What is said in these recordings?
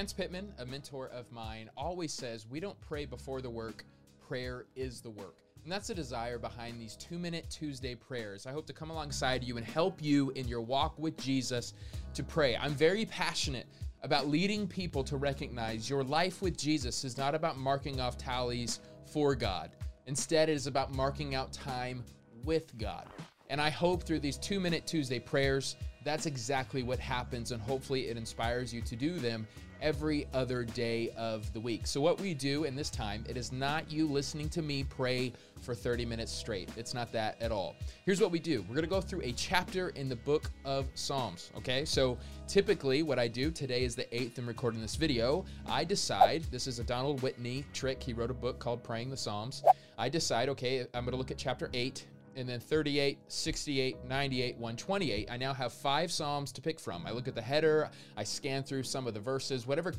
Hans Pittman, a mentor of mine, always says we don't pray before the work, prayer is the work. And that's the desire behind these two minute Tuesday prayers. I hope to come alongside you and help you in your walk with Jesus to pray. I'm very passionate about leading people to recognize your life with Jesus is not about marking off tallies for God. Instead, it is about marking out time with God. And I hope through these two minute Tuesday prayers, that's exactly what happens. And hopefully, it inspires you to do them every other day of the week. So, what we do in this time, it is not you listening to me pray for 30 minutes straight. It's not that at all. Here's what we do we're going to go through a chapter in the book of Psalms. Okay, so typically what I do today is the eighth and recording this video. I decide this is a Donald Whitney trick. He wrote a book called Praying the Psalms. I decide, okay, I'm going to look at chapter 8 and then 38, 68, 98, 128. I now have five Psalms to pick from. I look at the header, I scan through some of the verses, whatever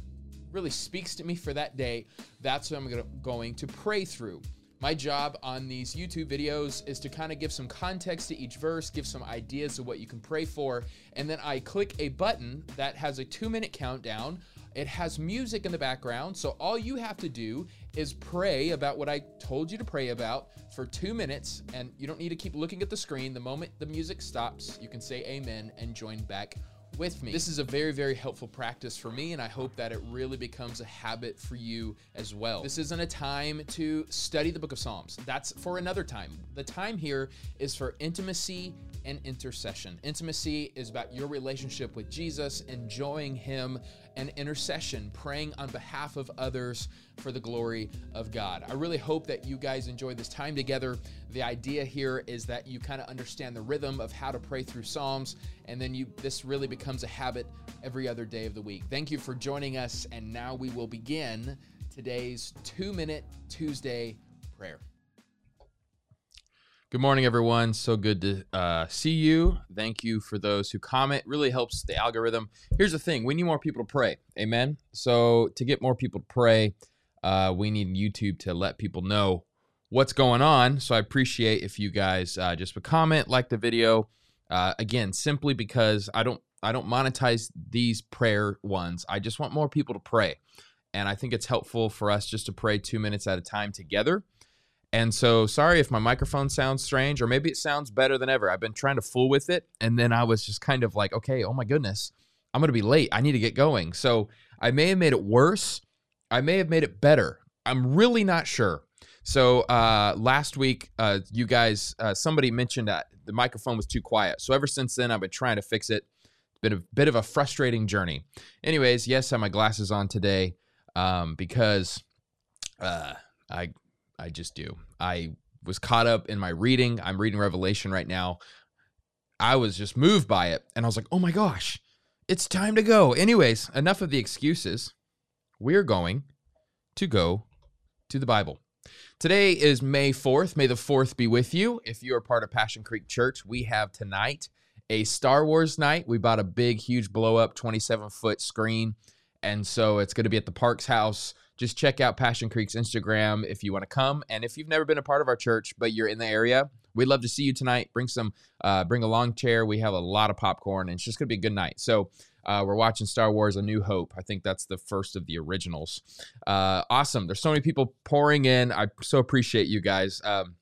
really speaks to me for that day, that's what I'm going to pray through. My job on these YouTube videos is to kind of give some context to each verse, give some ideas of what you can pray for, and then I click a button that has a two minute countdown. It has music in the background, so all you have to do is pray about what I told you to pray about for two minutes, and you don't need to keep looking at the screen. The moment the music stops, you can say amen and join back with me. This is a very, very helpful practice for me, and I hope that it really becomes a habit for you as well. This isn't a time to study the book of Psalms, that's for another time. The time here is for intimacy and intercession. Intimacy is about your relationship with Jesus, enjoying Him, and intercession, praying on behalf of others for the glory of God. I really hope that you guys enjoy this time together. The idea here is that you kind of understand the rhythm of how to pray through Psalms, and then you this really becomes a habit every other day of the week. Thank you for joining us, and now we will begin today's two minute Tuesday prayer. Good morning, everyone. So good to uh, see you. Thank you for those who comment. Really helps the algorithm. Here's the thing: we need more people to pray. Amen. So to get more people to pray, uh, we need YouTube to let people know what's going on. So I appreciate if you guys uh, just a comment, like the video. Uh, again, simply because I don't I don't monetize these prayer ones. I just want more people to pray, and I think it's helpful for us just to pray two minutes at a time together. And so, sorry if my microphone sounds strange, or maybe it sounds better than ever. I've been trying to fool with it, and then I was just kind of like, okay, oh my goodness, I'm going to be late. I need to get going. So, I may have made it worse. I may have made it better. I'm really not sure. So, uh, last week, uh, you guys, uh, somebody mentioned that the microphone was too quiet. So, ever since then, I've been trying to fix it. It's been a bit of a frustrating journey. Anyways, yes, I have my glasses on today um, because uh, I I just do. I was caught up in my reading. I'm reading Revelation right now. I was just moved by it. And I was like, oh my gosh, it's time to go. Anyways, enough of the excuses. We're going to go to the Bible. Today is May 4th. May the 4th be with you. If you are part of Passion Creek Church, we have tonight a Star Wars night. We bought a big, huge blow up 27 foot screen. And so it's going to be at the Parks House just check out Passion Creek's Instagram if you want to come. And if you've never been a part of our church, but you're in the area, we'd love to see you tonight. Bring some, uh, bring a long chair. We have a lot of popcorn, and it's just gonna be a good night. So uh, we're watching Star Wars: A New Hope. I think that's the first of the originals. Uh, awesome. There's so many people pouring in. I so appreciate you guys. Um,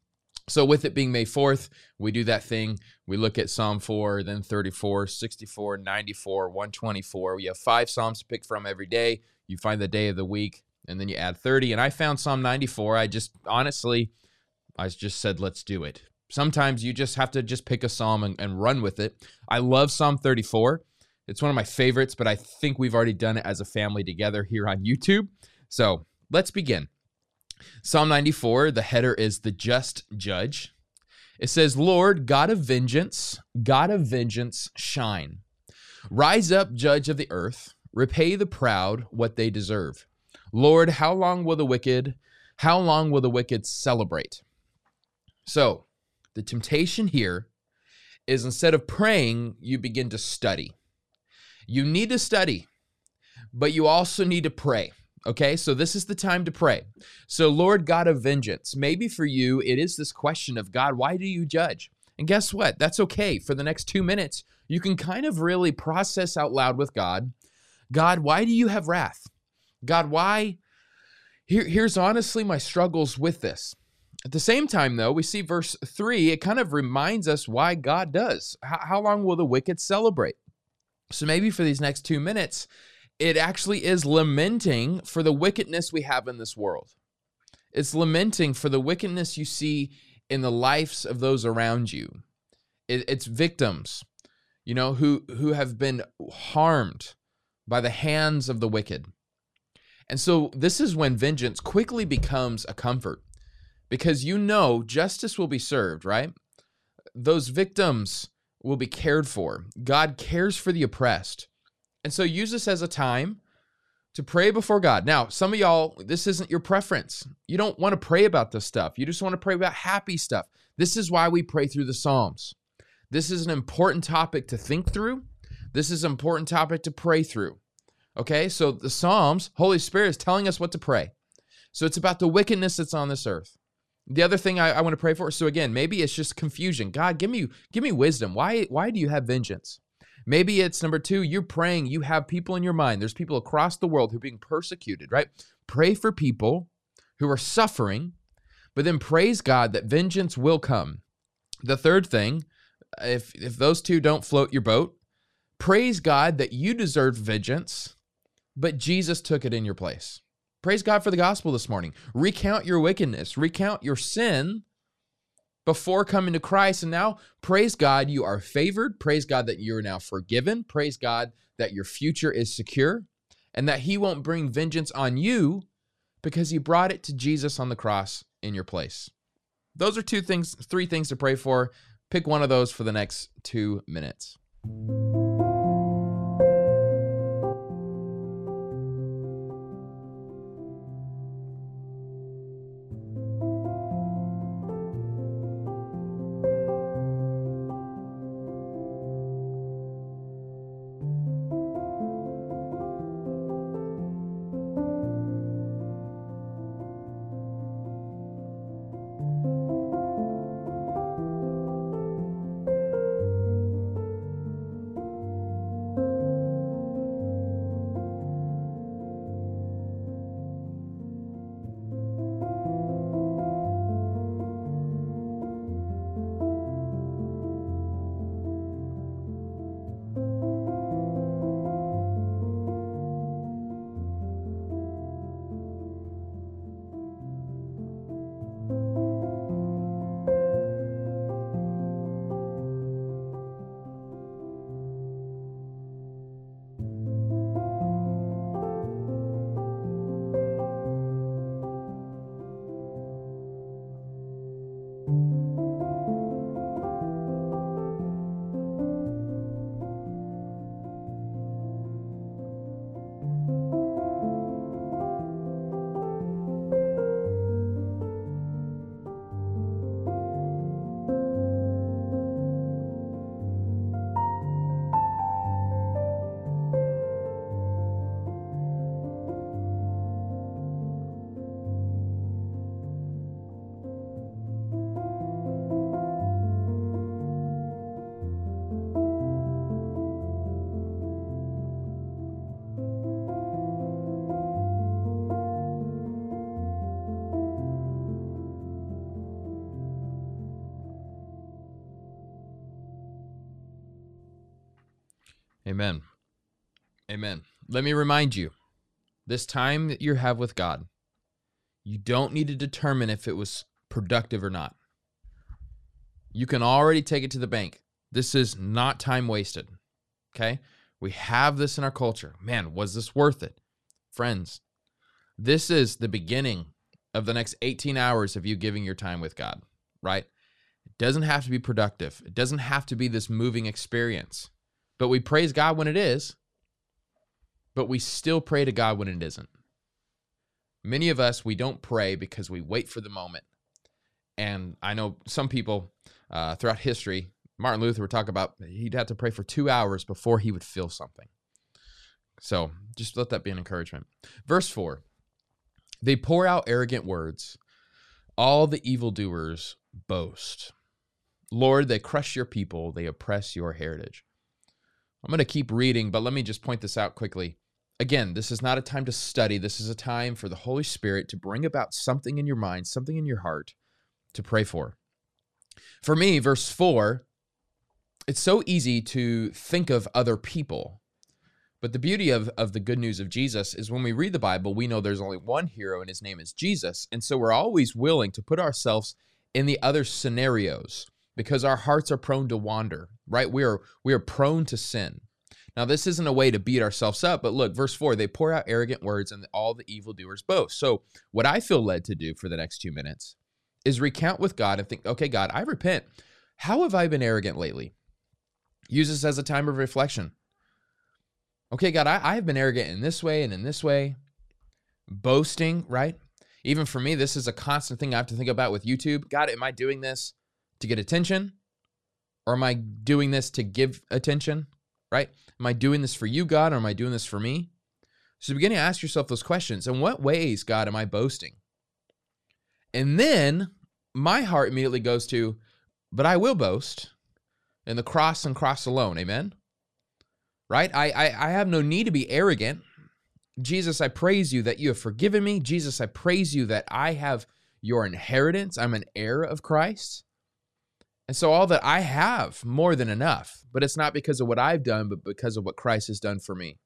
so with it being May 4th, we do that thing. We look at Psalm 4, then 34, 64, 94, 124. We have five Psalms to pick from every day. You find the day of the week and then you add 30. And I found Psalm 94. I just honestly, I just said, let's do it. Sometimes you just have to just pick a psalm and, and run with it. I love Psalm 34. It's one of my favorites, but I think we've already done it as a family together here on YouTube. So let's begin. Psalm 94, the header is the just judge. It says, Lord, God of vengeance, God of vengeance, shine. Rise up, judge of the earth, repay the proud what they deserve. Lord, how long will the wicked, how long will the wicked celebrate? So, the temptation here is instead of praying, you begin to study. You need to study, but you also need to pray. Okay, so this is the time to pray. So, Lord God of vengeance, maybe for you, it is this question of God, why do you judge? And guess what? That's okay. For the next two minutes, you can kind of really process out loud with God God, why do you have wrath? God, why? Here, here's honestly my struggles with this. At the same time, though, we see verse 3, it kind of reminds us why God does. How, long will the wicked celebrate? So maybe for these next two minutes, it actually is lamenting for the wickedness we have in this world. It's lamenting for the wickedness you see in the lives of those around you. It, it's victims, you know, who who have been harmed by the hands of the wicked. And so this is when vengeance quickly becomes a comfort because you know justice will be served, right? Those victims will be cared for. God cares for the oppressed. And so use this as a time to pray before God. Now, some of y'all, this isn't your preference. You don't want to pray about this stuff. You just want to pray about happy stuff. This is why we pray through the Psalms. This is an important topic to think through. This is an important topic to pray through. Okay, so the Psalms, Holy Spirit is telling us what to pray. So it's about the wickedness that's on this earth. The other thing I, I want to pray for. So again, maybe it's just confusion. God, give me give me wisdom. Why why do you have vengeance? Maybe it's number two, you're praying, you have people in your mind. There's people across the world who are being persecuted, right? Pray for people who are suffering, but then praise God that vengeance will come. The third thing, if if those two don't float your boat, praise God that you deserve vengeance, but Jesus took it in your place. Praise God for the gospel this morning. Recount your wickedness, recount your sin before coming to Christ. And now, praise God, you are favored. Praise God that you're now forgiven. Praise God that your future is secure and that He won't bring vengeance on you because He brought it to Jesus on the cross in your place. Those are two things, three things to pray for. Pick one of those for the next two minutes. Let me remind you this time that you have with God, you don't need to determine if it was productive or not. You can already take it to the bank. This is not time wasted. Okay? We have this in our culture. Man, was this worth it? Friends, this is the beginning of the next 18 hours of you giving your time with God, right? It doesn't have to be productive, it doesn't have to be this moving experience. But we praise God when it is, but we still pray to God when it isn't. Many of us, we don't pray because we wait for the moment. And I know some people uh, throughout history, Martin Luther would talk about he'd have to pray for two hours before he would feel something. So just let that be an encouragement. Verse 4 They pour out arrogant words, all the evildoers boast. Lord, they crush your people, they oppress your heritage. I'm going to keep reading, but let me just point this out quickly. Again, this is not a time to study. This is a time for the Holy Spirit to bring about something in your mind, something in your heart to pray for. For me, verse 4, it's so easy to think of other people. But the beauty of, of the good news of Jesus is when we read the Bible, we know there's only one hero and his name is Jesus. And so we're always willing to put ourselves in the other scenarios because our hearts are prone to wander, right? We are we are prone to sin. Now, this isn't a way to beat ourselves up, but look, verse 4 they pour out arrogant words and all the evildoers boast. So, what I feel led to do for the next two minutes is recount with God and think, okay, God, I repent. How have I been arrogant lately? Use this as a time of reflection. Okay, God, I, I have been arrogant in this way and in this way. Boasting, right? Even for me, this is a constant thing I have to think about with YouTube. God, am I doing this to get attention? Or am I doing this to give attention? Right? Am I doing this for you, God, or am I doing this for me? So begin to ask yourself those questions. In what ways, God, am I boasting? And then my heart immediately goes to, but I will boast in the cross and cross alone. Amen. Right? I, I, I have no need to be arrogant. Jesus, I praise you that you have forgiven me. Jesus, I praise you that I have your inheritance. I'm an heir of Christ. And so all that I have, more than enough. But it's not because of what I've done, but because of what Christ has done for me.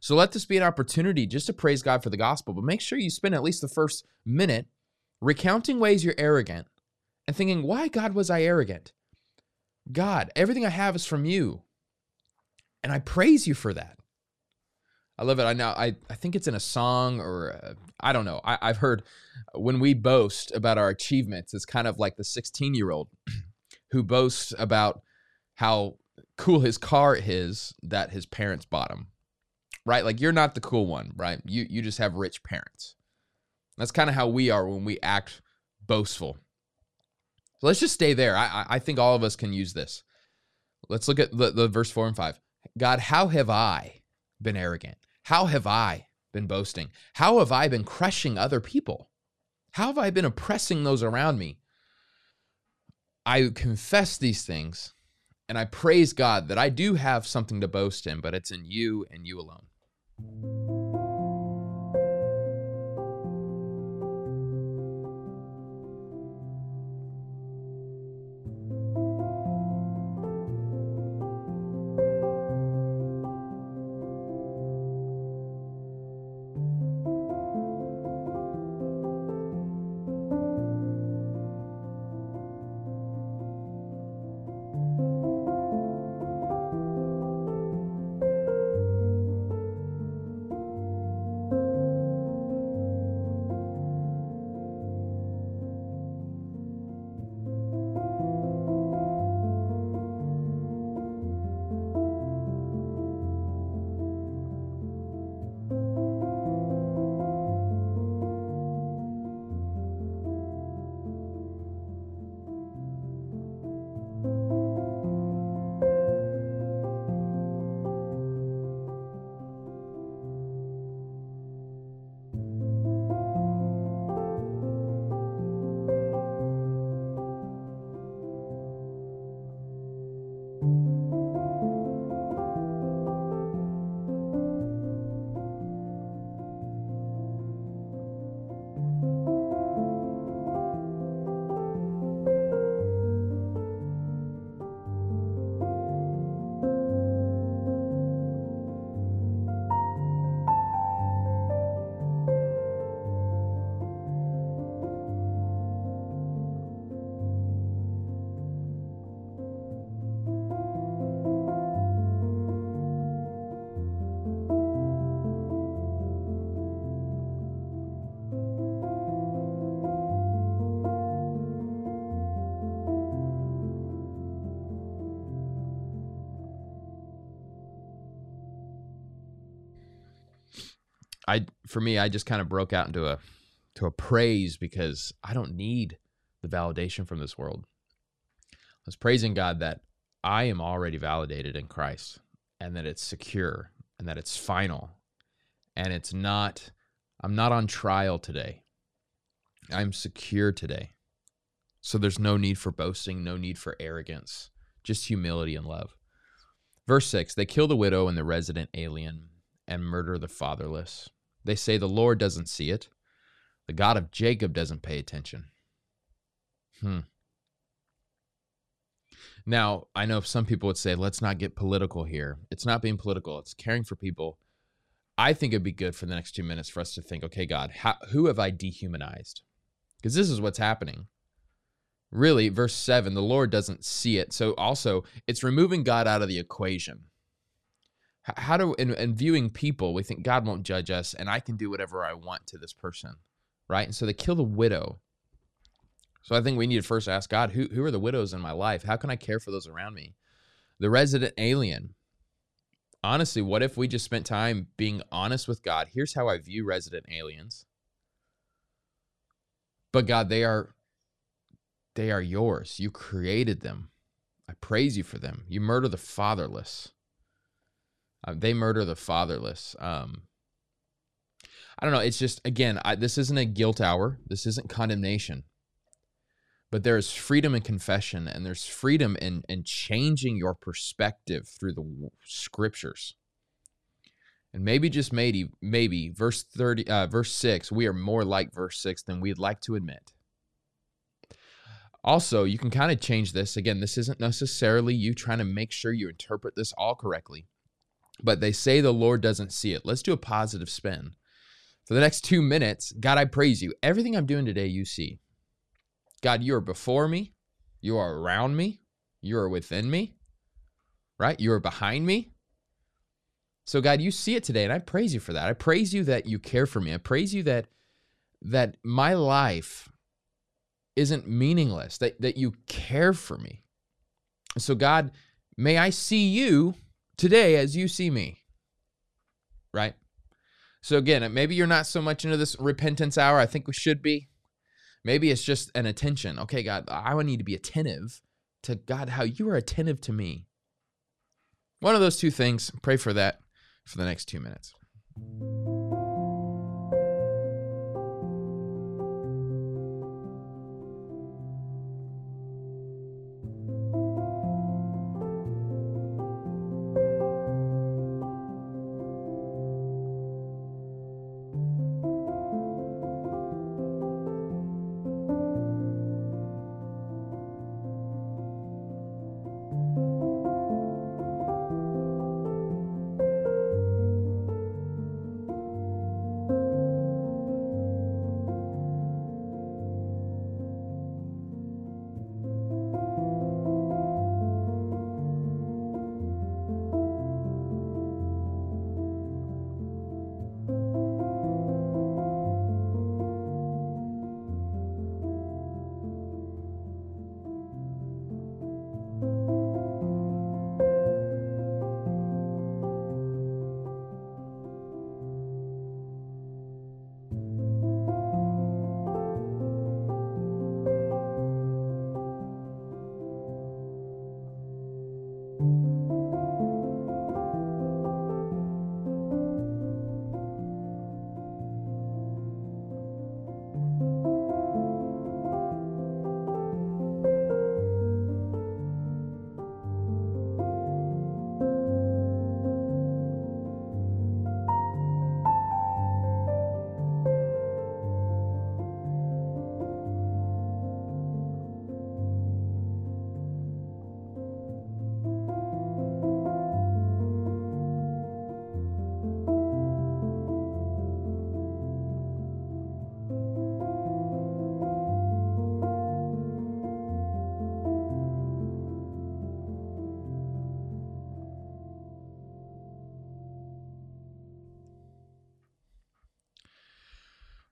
So let this be an opportunity just to praise God for the gospel. But make sure you spend at least the first minute recounting ways you're arrogant and thinking, why, God, was I arrogant? God, everything I have is from you. And I praise you for that. I love it. I know. I, I think it's in a song or uh, I don't know. I, I've heard when we boast about our achievements, it's kind of like the 16 year old who boasts about how cool his car is that his parents bought him. Right? Like you're not the cool one, right? You you just have rich parents. That's kind of how we are when we act boastful. So let's just stay there. I I think all of us can use this. Let's look at the, the verse four and five. God, how have I been arrogant? How have I been boasting? How have I been crushing other people? How have I been oppressing those around me? I confess these things and I praise God that I do have something to boast in, but it's in you and you alone. For me, I just kind of broke out into a to a praise because I don't need the validation from this world. I was praising God that I am already validated in Christ and that it's secure and that it's final and it's not I'm not on trial today. I'm secure today. So there's no need for boasting, no need for arrogance, just humility and love. Verse 6 They kill the widow and the resident alien and murder the fatherless. They say the Lord doesn't see it. The God of Jacob doesn't pay attention. Hmm. Now, I know some people would say, let's not get political here. It's not being political, it's caring for people. I think it'd be good for the next two minutes for us to think, okay, God, how, who have I dehumanized? Because this is what's happening. Really, verse 7, the Lord doesn't see it. So also, it's removing God out of the equation. How do, in, in viewing people, we think God won't judge us and I can do whatever I want to this person, right? And so they kill the widow so I think we need to first ask God, who, who are the widows in my life? How can I care for those around me? The resident alien. Honestly, what if we just spent time being honest with God? Here's how I view resident aliens. But God, they are they are yours. You created them. I praise you for them. You murder the fatherless. Uh, they murder the fatherless. Um, I don't know. It's just again, I, this isn't a guilt hour. This isn't condemnation but there's freedom in confession and there's freedom in in changing your perspective through the scriptures and maybe just maybe maybe verse 30 uh, verse 6 we are more like verse 6 than we'd like to admit also you can kind of change this again this isn't necessarily you trying to make sure you interpret this all correctly but they say the lord doesn't see it let's do a positive spin for the next two minutes god i praise you everything i'm doing today you see God, you are before me, you are around me, you are within me, right? You are behind me. So God, you see it today and I praise you for that. I praise you that you care for me. I praise you that that my life isn't meaningless, that that you care for me. So God, may I see you today as you see me. Right? So again, maybe you're not so much into this repentance hour. I think we should be. Maybe it's just an attention. Okay, God, I need to be attentive to God, how you are attentive to me. One of those two things. Pray for that for the next two minutes.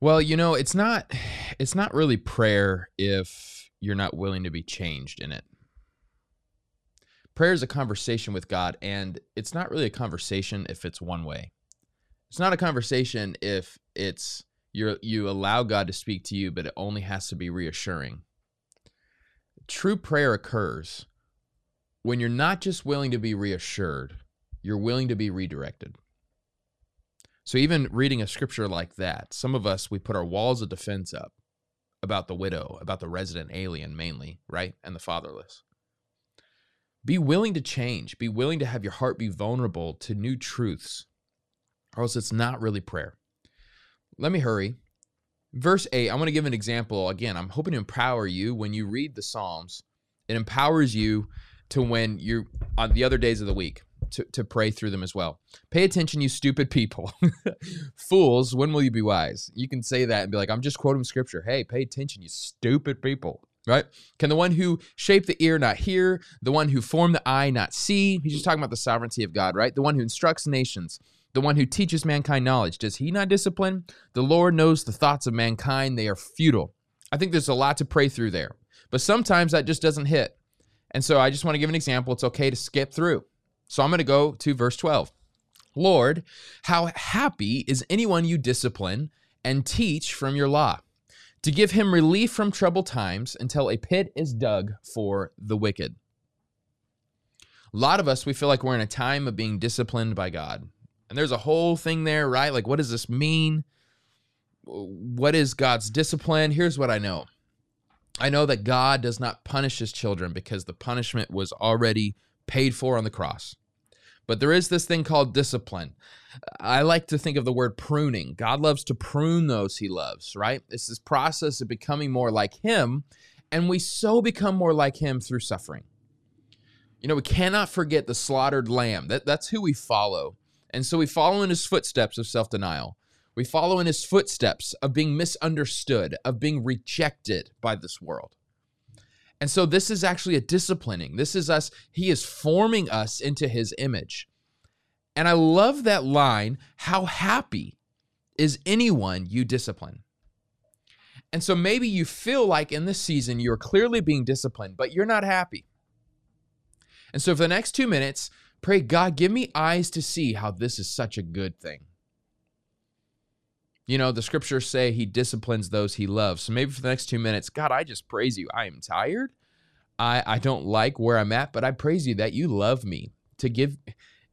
Well, you know, it's not it's not really prayer if you're not willing to be changed in it. Prayer is a conversation with God and it's not really a conversation if it's one way. It's not a conversation if it's you you allow God to speak to you but it only has to be reassuring. True prayer occurs when you're not just willing to be reassured, you're willing to be redirected. So even reading a scripture like that, some of us we put our walls of defense up about the widow, about the resident alien mainly, right? And the fatherless. Be willing to change. Be willing to have your heart be vulnerable to new truths. or else it's not really prayer. Let me hurry. Verse 8, I'm going to give an example. Again, I'm hoping to empower you when you read the Psalms. It empowers you to when you're on the other days of the week to, to pray through them as well. Pay attention, you stupid people. Fools, when will you be wise? You can say that and be like, I'm just quoting scripture. Hey, pay attention, you stupid people. Right? Can the one who shaped the ear not hear? The one who formed the eye not see? He's just talking about the sovereignty of God, right? The one who instructs nations, the one who teaches mankind knowledge. Does he not discipline? The Lord knows the thoughts of mankind, they are futile. I think there's a lot to pray through there. But sometimes that just doesn't hit. And so I just want to give an example. It's okay to skip through. So I'm going to go to verse 12. Lord, how happy is anyone you discipline and teach from your law, to give him relief from troubled times until a pit is dug for the wicked. A lot of us, we feel like we're in a time of being disciplined by God. And there's a whole thing there, right? Like, what does this mean? What is God's discipline? Here's what I know I know that God does not punish his children because the punishment was already paid for on the cross. But there is this thing called discipline. I like to think of the word pruning. God loves to prune those he loves, right? It's this process of becoming more like him, and we so become more like him through suffering. You know, we cannot forget the slaughtered lamb. That, that's who we follow. And so we follow in his footsteps of self denial. We follow in his footsteps of being misunderstood, of being rejected by this world. And so this is actually a disciplining. This is us, he is forming us into his image. And I love that line how happy is anyone you discipline? And so maybe you feel like in this season you're clearly being disciplined, but you're not happy. And so for the next two minutes, pray, God, give me eyes to see how this is such a good thing. You know, the scriptures say he disciplines those he loves. So maybe for the next two minutes, God, I just praise you. I am tired. I, I don't like where I'm at, but I praise you that you love me to give.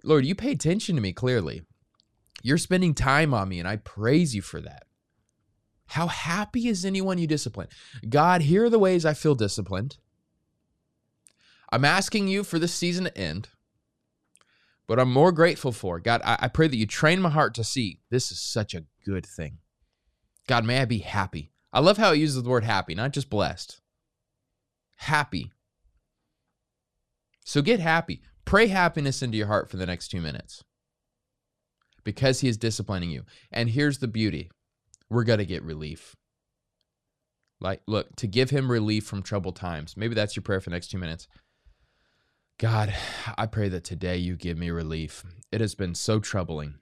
Lord, you pay attention to me clearly. You're spending time on me, and I praise you for that. How happy is anyone you discipline? God, here are the ways I feel disciplined. I'm asking you for this season to end but I'm more grateful for. God, I, I pray that you train my heart to see this is such a good thing. God, may I be happy. I love how he uses the word happy, not just blessed. Happy. So get happy. Pray happiness into your heart for the next two minutes because he is disciplining you. And here's the beauty we're going to get relief. Like, look, to give him relief from troubled times. Maybe that's your prayer for the next two minutes. God, I pray that today you give me relief. It has been so troubling.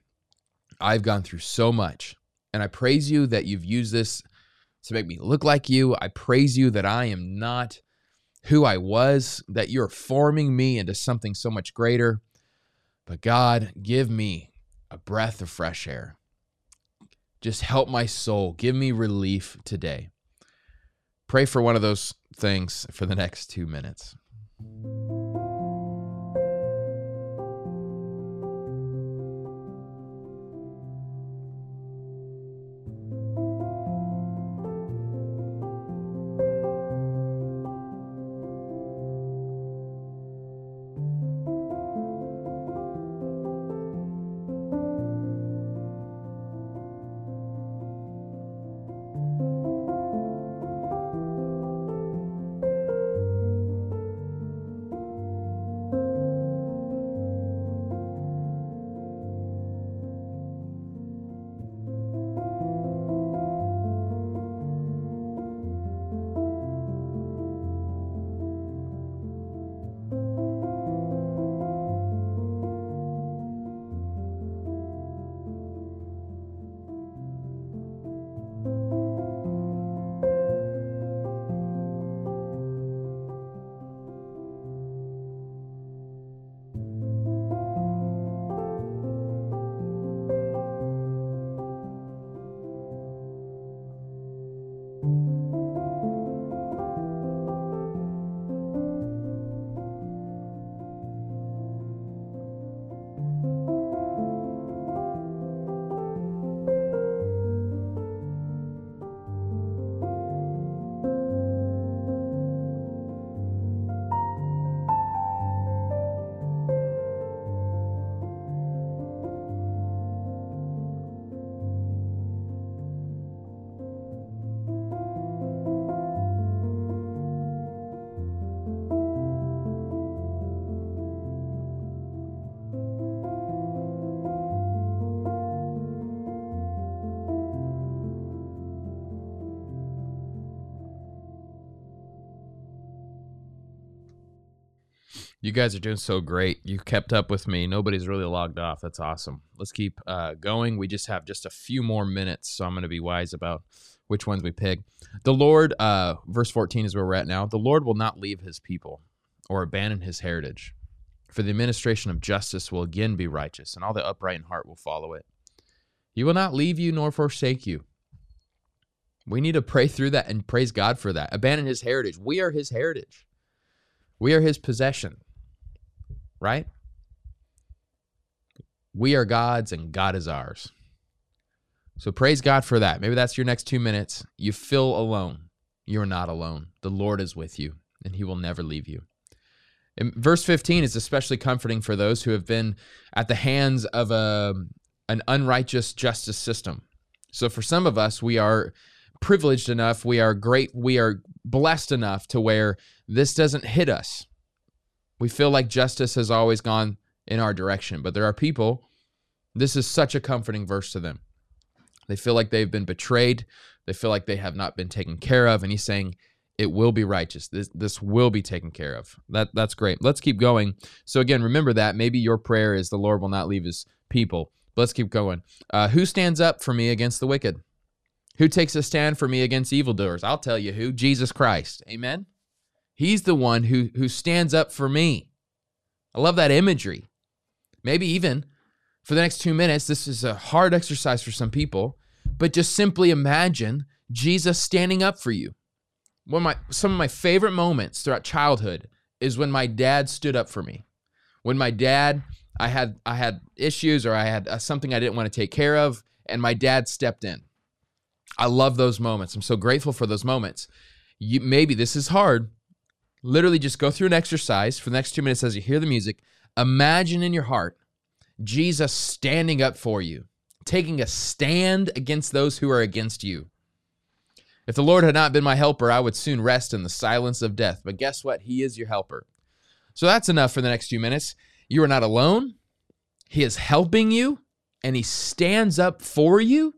I've gone through so much, and I praise you that you've used this to make me look like you. I praise you that I am not who I was, that you're forming me into something so much greater. But God, give me a breath of fresh air. Just help my soul. Give me relief today. Pray for one of those things for the next two minutes. You guys are doing so great. You kept up with me. Nobody's really logged off. That's awesome. Let's keep uh, going. We just have just a few more minutes, so I'm going to be wise about which ones we pick. The Lord, uh, verse 14 is where we're at now. The Lord will not leave his people or abandon his heritage, for the administration of justice will again be righteous, and all the upright in heart will follow it. He will not leave you nor forsake you. We need to pray through that and praise God for that. Abandon his heritage. We are his heritage. We are his possession right? We are God's and God is ours. So praise God for that. Maybe that's your next two minutes. You feel alone. You're not alone. The Lord is with you and he will never leave you. And verse 15 is especially comforting for those who have been at the hands of a, an unrighteous justice system. So for some of us, we are privileged enough, we are great, we are blessed enough to where this doesn't hit us. We feel like justice has always gone in our direction, but there are people, this is such a comforting verse to them. They feel like they've been betrayed, they feel like they have not been taken care of, and he's saying, it will be righteous. This this will be taken care of. That that's great. Let's keep going. So again, remember that maybe your prayer is the Lord will not leave his people. But let's keep going. Uh, who stands up for me against the wicked? Who takes a stand for me against evildoers? I'll tell you who. Jesus Christ. Amen. He's the one who who stands up for me. I love that imagery. Maybe even for the next 2 minutes this is a hard exercise for some people, but just simply imagine Jesus standing up for you. One of my some of my favorite moments throughout childhood is when my dad stood up for me. When my dad I had I had issues or I had uh, something I didn't want to take care of and my dad stepped in. I love those moments. I'm so grateful for those moments. You, maybe this is hard, Literally, just go through an exercise for the next two minutes as you hear the music. Imagine in your heart Jesus standing up for you, taking a stand against those who are against you. If the Lord had not been my helper, I would soon rest in the silence of death. But guess what? He is your helper. So that's enough for the next few minutes. You are not alone. He is helping you, and He stands up for you,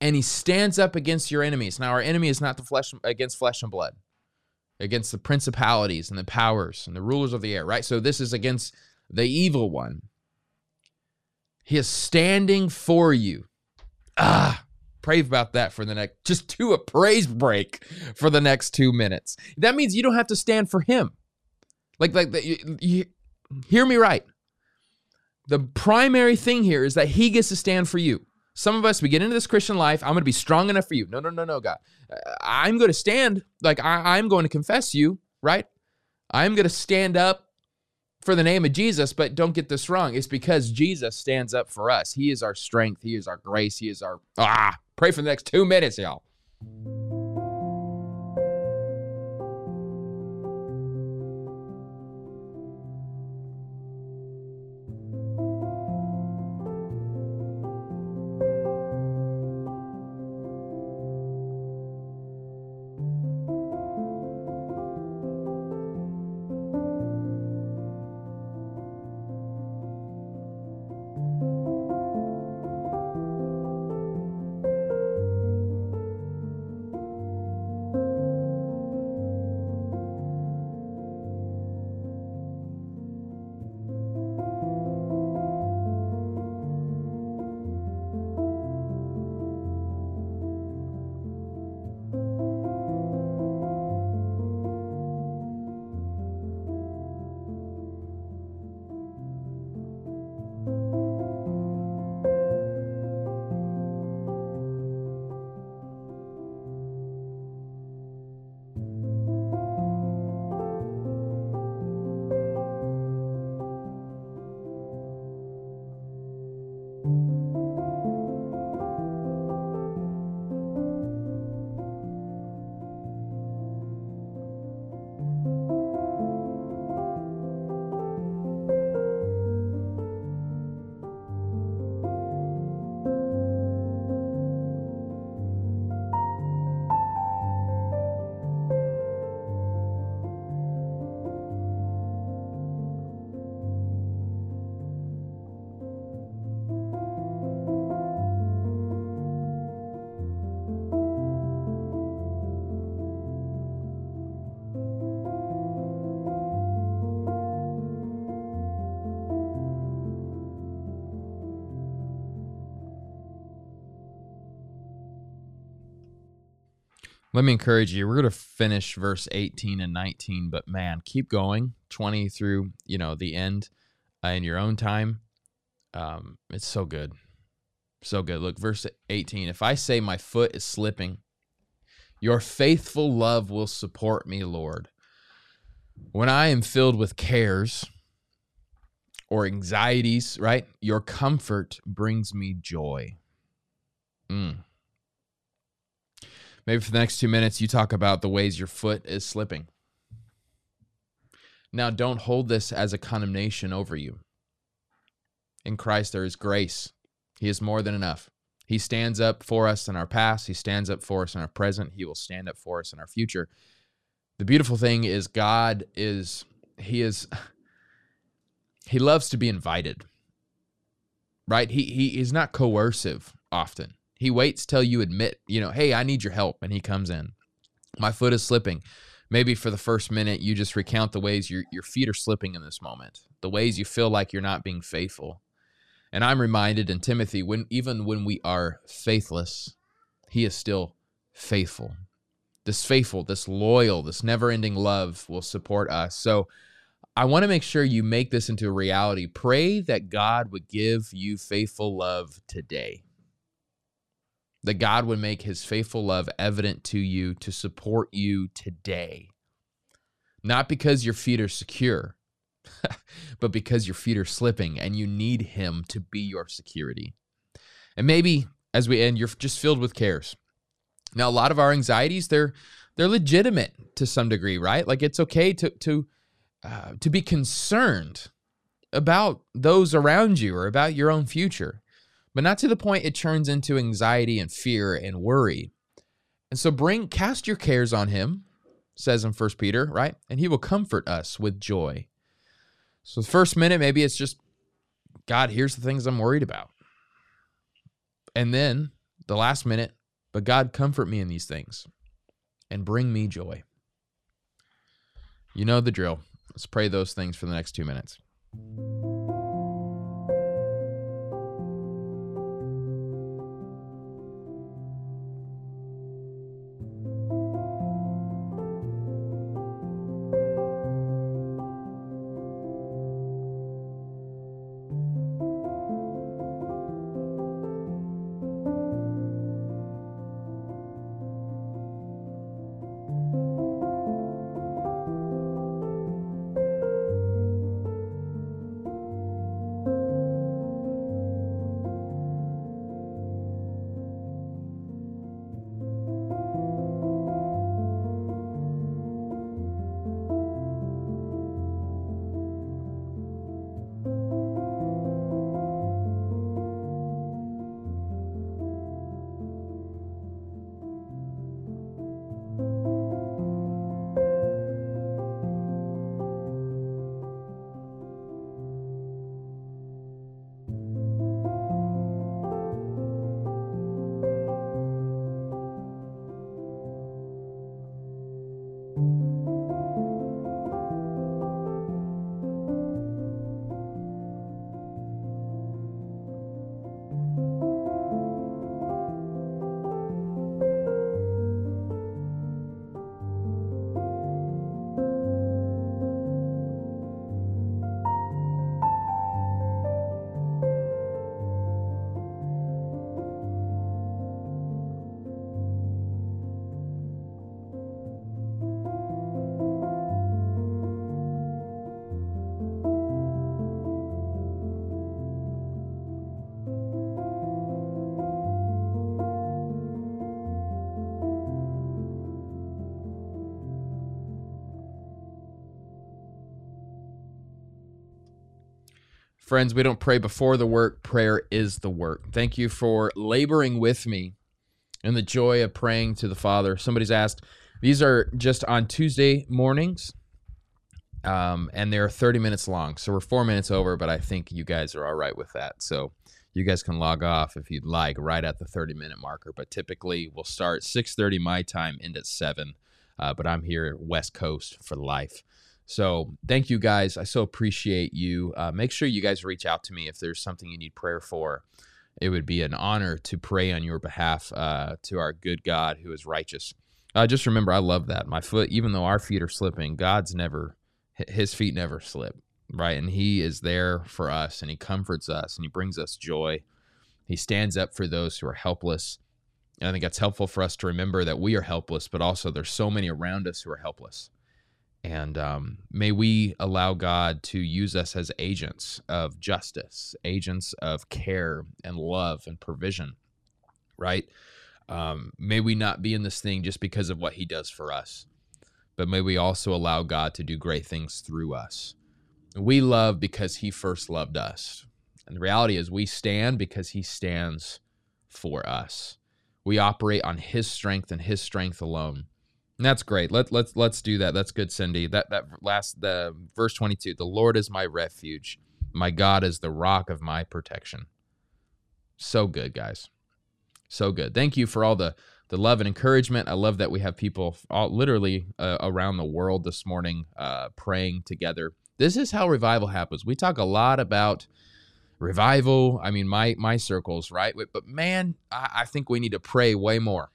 and He stands up against your enemies. Now, our enemy is not the flesh against flesh and blood against the principalities and the powers and the rulers of the air, right? So this is against the evil one. He is standing for you. Ah, pray about that for the next, just do a praise break for the next two minutes. That means you don't have to stand for him. Like, like, the, you, you, hear me right. The primary thing here is that he gets to stand for you. Some of us, we get into this Christian life. I'm going to be strong enough for you. No, no, no, no, God. I'm going to stand. Like, I, I'm going to confess you, right? I'm going to stand up for the name of Jesus, but don't get this wrong. It's because Jesus stands up for us. He is our strength. He is our grace. He is our. Ah, pray for the next two minutes, y'all. Let me encourage you. We're going to finish verse 18 and 19, but man, keep going 20 through, you know, the end uh, in your own time. Um, it's so good. So good. Look, verse 18. If I say my foot is slipping, your faithful love will support me, Lord. When I am filled with cares or anxieties, right? Your comfort brings me joy. Mm. Maybe for the next two minutes, you talk about the ways your foot is slipping. Now, don't hold this as a condemnation over you. In Christ, there is grace. He is more than enough. He stands up for us in our past. He stands up for us in our present. He will stand up for us in our future. The beautiful thing is, God is, He is, He loves to be invited, right? He, he is not coercive often. He waits till you admit, you know, hey, I need your help, and he comes in. My foot is slipping. Maybe for the first minute, you just recount the ways your, your feet are slipping in this moment, the ways you feel like you're not being faithful. And I'm reminded in Timothy, when even when we are faithless, he is still faithful. This faithful, this loyal, this never ending love will support us. So I want to make sure you make this into a reality. Pray that God would give you faithful love today that God would make his faithful love evident to you to support you today. Not because your feet are secure, but because your feet are slipping and you need him to be your security. And maybe as we end, you're just filled with cares. Now, a lot of our anxieties, they're they're legitimate to some degree, right? Like it's okay to to uh, to be concerned about those around you or about your own future but not to the point it turns into anxiety and fear and worry. And so bring cast your cares on him, says in First Peter, right? And he will comfort us with joy. So the first minute, maybe it's just, God, here's the things I'm worried about. And then the last minute, but God, comfort me in these things and bring me joy. You know the drill. Let's pray those things for the next two minutes. Friends, we don't pray before the work, prayer is the work. Thank you for laboring with me in the joy of praying to the Father. Somebody's asked, these are just on Tuesday mornings, um, and they're 30 minutes long. So we're four minutes over, but I think you guys are all right with that. So you guys can log off if you'd like right at the 30 minute marker. But typically we'll start 6:30 my time, end at seven. Uh, but I'm here West Coast for life. So thank you guys. I so appreciate you. Uh, make sure you guys reach out to me if there's something you need prayer for. It would be an honor to pray on your behalf uh, to our good God who is righteous. Uh, just remember, I love that. My foot, even though our feet are slipping, God's never, his feet never slip, right? And he is there for us and he comforts us and he brings us joy. He stands up for those who are helpless. And I think that's helpful for us to remember that we are helpless, but also there's so many around us who are helpless. And um, may we allow God to use us as agents of justice, agents of care and love and provision, right? Um, may we not be in this thing just because of what He does for us, but may we also allow God to do great things through us. We love because He first loved us. And the reality is, we stand because He stands for us. We operate on His strength and His strength alone. That's great. Let let's let's do that. That's good, Cindy. That that last the verse 22. The Lord is my refuge. My God is the rock of my protection. So good, guys. So good. Thank you for all the the love and encouragement. I love that we have people all, literally uh, around the world this morning uh, praying together. This is how revival happens. We talk a lot about revival. I mean, my my circles, right? But man, I, I think we need to pray way more.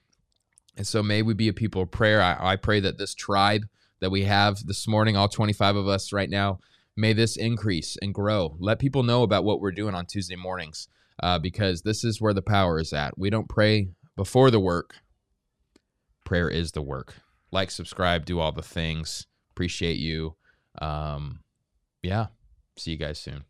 And so may we be a people of prayer. I, I pray that this tribe that we have this morning, all 25 of us right now, may this increase and grow. Let people know about what we're doing on Tuesday mornings uh, because this is where the power is at. We don't pray before the work, prayer is the work. Like, subscribe, do all the things. Appreciate you. Um, yeah. See you guys soon.